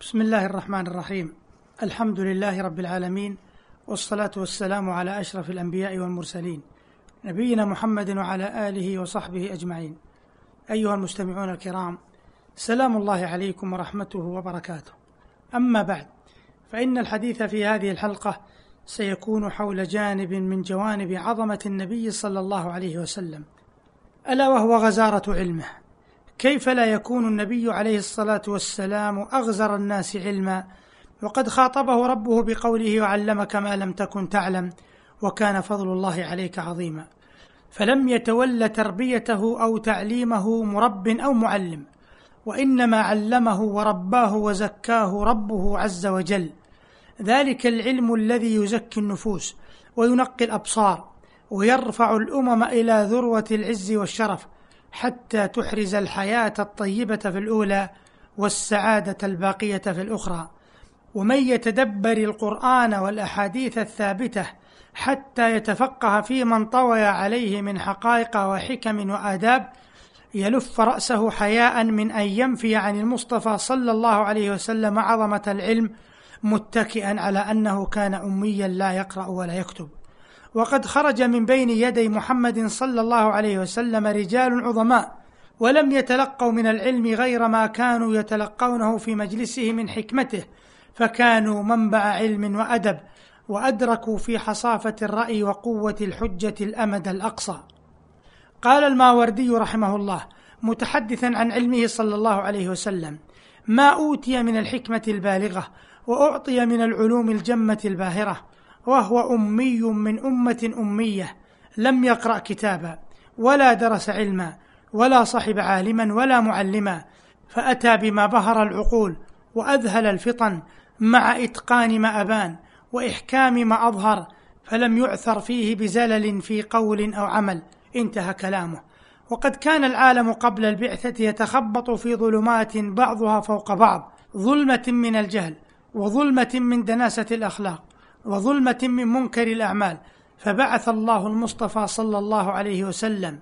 بسم الله الرحمن الرحيم الحمد لله رب العالمين والصلاة والسلام على أشرف الأنبياء والمرسلين نبينا محمد وعلى آله وصحبه أجمعين أيها المستمعون الكرام سلام الله عليكم ورحمته وبركاته أما بعد فإن الحديث في هذه الحلقة سيكون حول جانب من جوانب عظمة النبي صلى الله عليه وسلم ألا وهو غزارة علمه كيف لا يكون النبي عليه الصلاة والسلام أغزر الناس علما؟ وقد خاطبه ربه بقوله وعلمك ما لم تكن تعلم وكان فضل الله عليك عظيما. فلم يتول تربيته أو تعليمه مرب أو معلم وإنما علمه ورباه وزكاه ربه عز وجل. ذلك العلم الذي يزكي النفوس وينقي الأبصار ويرفع الأمم إلى ذروة العز والشرف. حتى تحرز الحياة الطيبة في الأولى والسعادة الباقية في الأخرى. ومن يتدبر القرآن والأحاديث الثابتة حتى يتفقه في من طوي عليه من حقائق وحكم وآداب يلف رأسه حياء من أن ينفي عن المصطفى صلى الله عليه وسلم عظمة العلم متكئا على أنه كان أميا لا يقرأ ولا يكتب. وقد خرج من بين يدي محمد صلى الله عليه وسلم رجال عظماء ولم يتلقوا من العلم غير ما كانوا يتلقونه في مجلسه من حكمته فكانوا منبع علم وأدب وأدركوا في حصافة الرأي وقوة الحجة الأمد الأقصى. قال الماوردي رحمه الله متحدثا عن علمه صلى الله عليه وسلم ما أوتي من الحكمة البالغة وأعطي من العلوم الجمة الباهرة وهو أمي من أمة أمية لم يقرأ كتابا ولا درس علما ولا صحب عالما ولا معلما. فأتى بما بهر العقول وأذهل الفطن مع إتقان ما أبان وإحكام ما أظهر فلم يعثر فيه بزلل في قول أو عمل. انتهى كلامه. وقد كان العالم قبل البعثة يتخبط في ظلمات بعضها فوق بعض ظلمة من الجهل وظلمة من دناسة الأخلاق. وظلمة من منكر الأعمال. فبعث الله المصطفى صلى الله عليه وسلم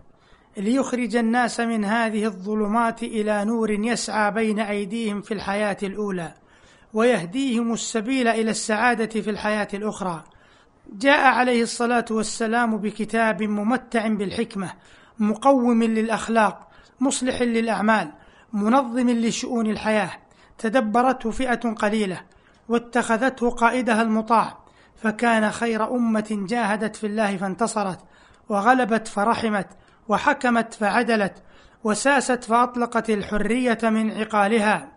ليخرج الناس من هذه الظلمات إلى نور يسعى بين أيديهم في الحياة الأولى ويهديهم السبيل إلى السعادة في الحياة الأخرى. جاء عليه الصلاة والسلام بكتاب ممتع بالحكمة مقوم للأخلاق مصلح للأعمال منظم لشؤون الحياة. تدبرته فئة قليلة واتخذته قائدها المطاع. فكان خير أمة جاهدت في الله فانتصرت وغلبت فرحمت وحكمت فعدلت وساست فأطلقت الحرية من عقالها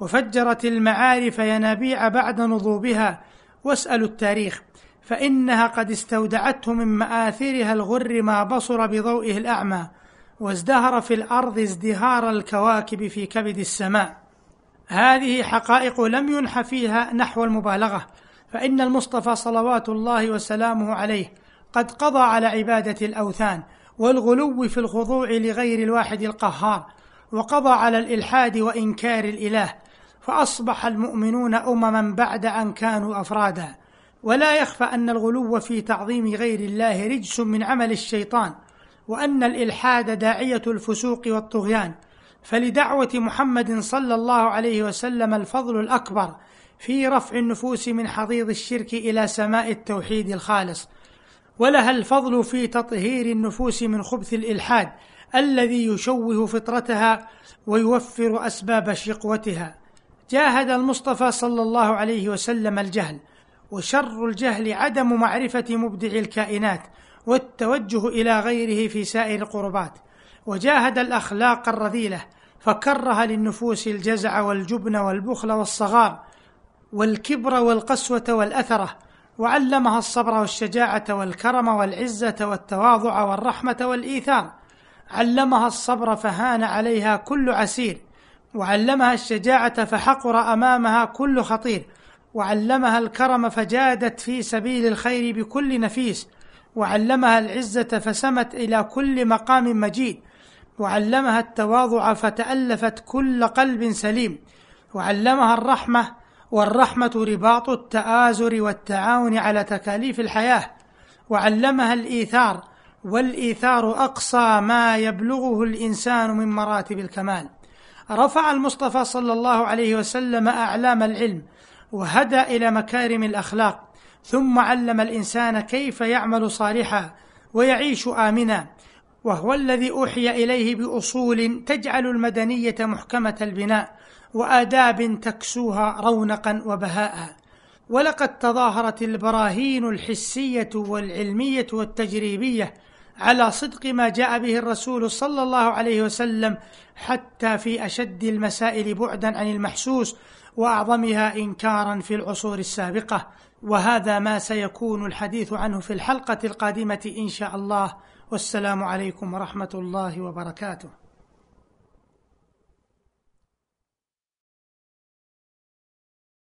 وفجرت المعارف ينابيع بعد نضوبها. واسألوا التاريخ فإنها قد استودعته من مآثرها الغر ما بصر بضوئه الأعمى وازدهر في الأرض ازدهار الكواكب في كبد السماء. هذه حقائق لم ينح فيها نحو المبالغة فإن المصطفى صلوات الله وسلامه عليه قد قضى على عبادة الأوثان والغلو في الخضوع لغير الواحد القهار وقضى على الإلحاد وإنكار الإله فأصبح المؤمنون امما بعد أن كانوا أفرادا. ولا يخفى أن الغلو في تعظيم غير الله رجس من عمل الشيطان وأن الإلحاد داعية الفسوق والطغيان. فلدعوة محمد صلى الله عليه وسلم الفضل الأكبر في رفع النفوس من حضيض الشرك إلى سماء التوحيد الخالص. ولها الفضل في تطهير النفوس من خبث الإلحاد الذي يشوه فطرتها ويوفر أسباب شقوتها. جاهد المصطفى صلى الله عليه وسلم الجهل وشر الجهل عدم معرفة مبدع الكائنات والتوجه إلى غيره في سائر القربات. وجاهد الأخلاق الرذيلة فكره للنفوس الجزع والجبن والبخل والصغار والكبر والقسوة والأثرة وعلمها الصبر والشجاعة والكرم والعزة والتواضع والرحمة والإيثار. علمها الصبر فهان عليها كل عسير وعلمها الشجاعة فحقر أمامها كل خطير وعلمها الكرم فجادت في سبيل الخير بكل نفيس وعلمها العزة فسمت إلى كل مقام مجيد وعلمها التواضع فتألفت كل قلب سليم وعلمها الرحمة والرحمة رباط التآزر والتعاون على تكاليف الحياة. وعلمها الإيثار والإيثار أقصى ما يبلغه الإنسان من مراتب الكمال. رفع المصطفى صلى الله عليه وسلم أعلام العلم وهدى إلى مكارم الأخلاق. ثم علم الإنسان كيف يعمل صالحا ويعيش آمنا. وهو الذي أوحي إليه بأصول تجعل المدنية محكمة البناء. وآداب تكسوها رونقا وبهاء. ولقد تظاهرت البراهين الحسية والعلمية والتجريبية على صدق ما جاء به الرسول صلى الله عليه وسلم حتى في أشد المسائل بعدا عن المحسوس وأعظمها انكارا في العصور السابقة. وهذا ما سيكون الحديث عنه في الحلقة القادمة إن شاء الله. والسلام عليكم ورحمة الله وبركاته.